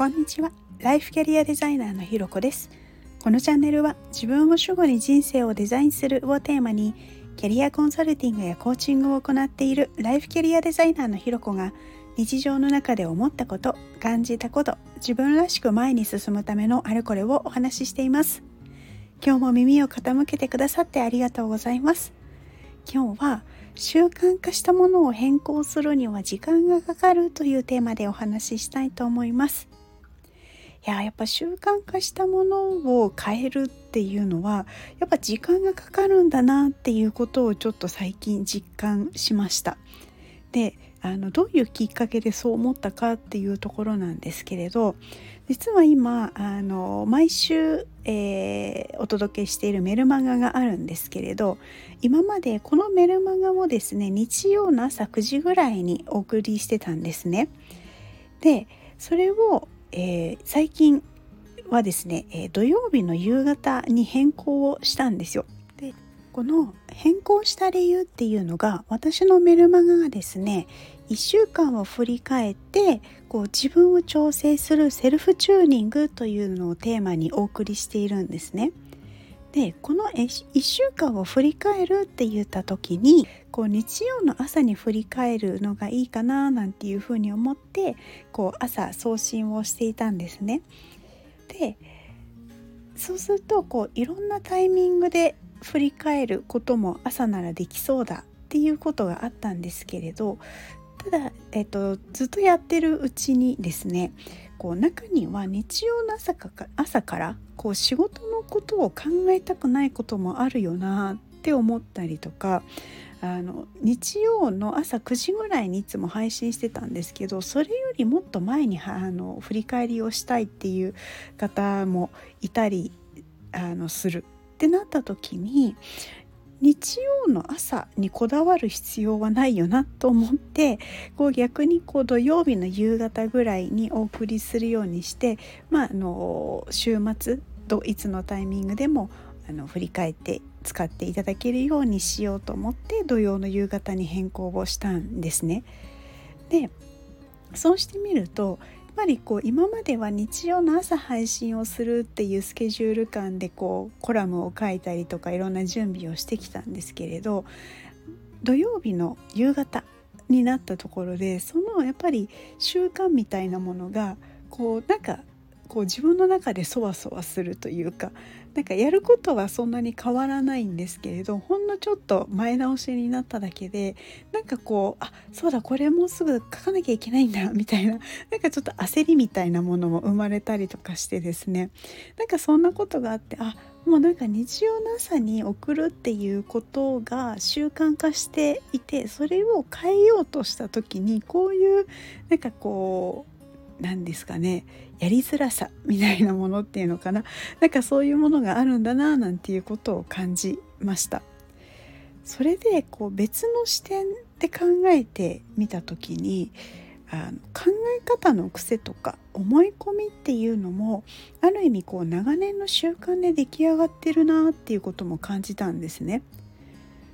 こんにちは。ライフキャリアデザイナーのひろこです。このチャンネルは自分を主語に人生をデザインするをテーマにキャリアコンサルティングやコーチングを行っているライフキャリアデザイナーのひろこが日常の中で思ったこと感じたこと自分らしく前に進むためのあれこれをお話ししています。今日も耳を傾けてくださってありがとうございます。今日は習慣化したものを変更するには時間がかかるというテーマでお話ししたいと思います。いややっぱ習慣化したものを変えるっていうのはやっぱ時間がかかるんだなっていうことをちょっと最近実感しましたであのどういうきっかけでそう思ったかっていうところなんですけれど実は今あの毎週、えー、お届けしているメルマガがあるんですけれど今までこのメルマガをですね日曜の朝9時ぐらいにお送りしてたんですね。でそれを、えー、最近はですね、え土曜日の夕方に変更をしたんですよ。でこの変更した理由っていうのが私のメルマガがですね1週間を振り返ってこう自分を調整するセルフチューニングというのをテーマにお送りしているんですね。でこの1週間を振り返るって言った時にこう日曜の朝に振り返るのがいいかななんていうふうに思ってこう朝送信をしていたんですね。でそうするとこういろんなタイミングで振り返ることも朝ならできそうだっていうことがあったんですけれどただ、えっと、ずっとやってるうちにですねこう中には日曜の朝か朝からこう仕事のことを考えたくないこともあるよなって思ったりとかあの日曜の朝9時ぐらいにいつも配信してたんですけどそれよりもっと前にあの振り返りをしたいっていう方もいたりあのする。ってなった時に日曜の朝にこだわる必要はないよなと思ってこう逆にこう土曜日の夕方ぐらいにお送りするようにして、まあ、あの週末といつのタイミングでもあの振り返って使っていただけるようにしようと思って土曜の夕方に変更をしたんですね。でそうしてみるとぱりこう今までは日曜の朝配信をするっていうスケジュール感でこうコラムを書いたりとかいろんな準備をしてきたんですけれど土曜日の夕方になったところでそのやっぱり習慣みたいなものがこうなんかこう自分の中でそわそわするというかなんかやることはそんなに変わらないんですけれどほんのちょっと前倒しになっただけでなんかこうあそうだこれもうすぐ書かなきゃいけないんだ みたいななんかちょっと焦りみたいなものも生まれたりとかしてですね。なんかそんなことがあってあもうなんか日曜の朝に送るっていうことが習慣化していてそれを変えようとした時にこういうなんかこう何ですかね。やりづらさみたいなものっていうのかな。なんかそういうものがあるんだななんていうことを感じました。それでこう別の視点で考えてみた時にあの考え方の癖とか思い込みっていうのもある意味こう長年の習慣で出来上がってるなっていうことも感じたんですね。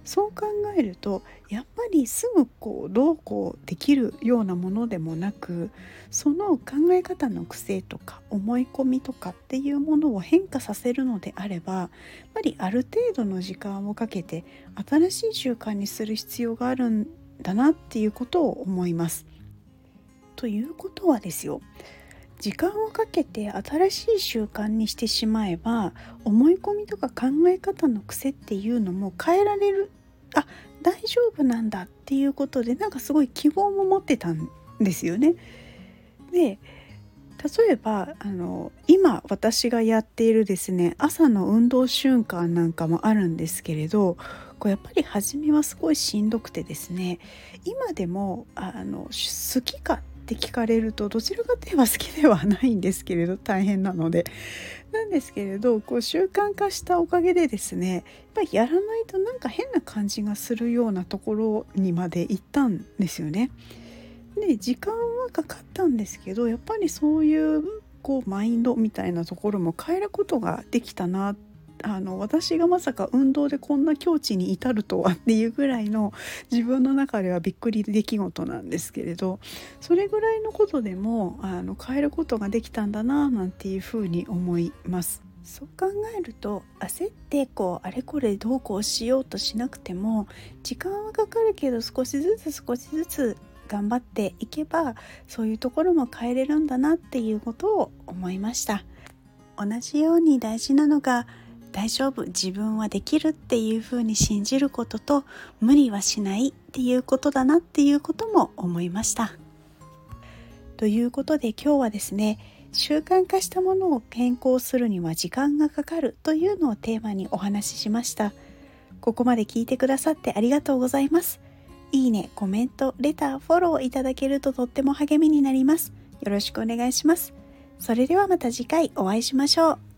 そう考えるとやっりすぐこうどうこうできるようなものでもなくその考え方の癖とか思い込みとかっていうものを変化させるのであればやっぱりある程度の時間をかけて新しい習慣にする必要があるんだなっていうことを思います。ということはですよ時間をかけて新しい習慣にしてしまえば思い込みとか考え方の癖っていうのも変えられるあ大丈夫なんだっていうことでなんかすごい希望も持ってたんですよね。で例えばあの今私がやっているですね朝の運動瞬間なんかもあるんですけれどこうやっぱり初めはすごいしんどくてですね今でもあの好きかっって聞かれるとどちらかといえば好きではないんですけれど大変なのでなんですけれどこう習慣化したおかげでですねやっぱりやらないとなんか変な感じがするようなところにまで行ったんですよね。で時間はかかったんですけどやっぱりそういうこうマインドみたいなところも変えることができたなっあの私がまさか運動でこんな境地に至るとはっていうぐらいの自分の中ではびっくり出来事なんですけれどそれぐらいのことでもあの変えることができたんだななんていうふうに思います。そう考えると焦ってこうあれこれどうこうしようとしなくても時間はかかるけど少しずつ少しずつ頑張っていけばそういうところも変えれるんだなっていうことを思いました同じように大事なのが大丈夫自分はできるっていうふうに信じることと無理はしないっていうことだなっていうことも思いました。ということで今日はですね習慣化したものを変更するには時間がかかるというのをテーマにお話ししました。ここまで聞いてくださってありがとうございます。いいね、コメント、レター、フォローいただけるととっても励みになります。よろしくお願いします。それではまた次回お会いしましょう。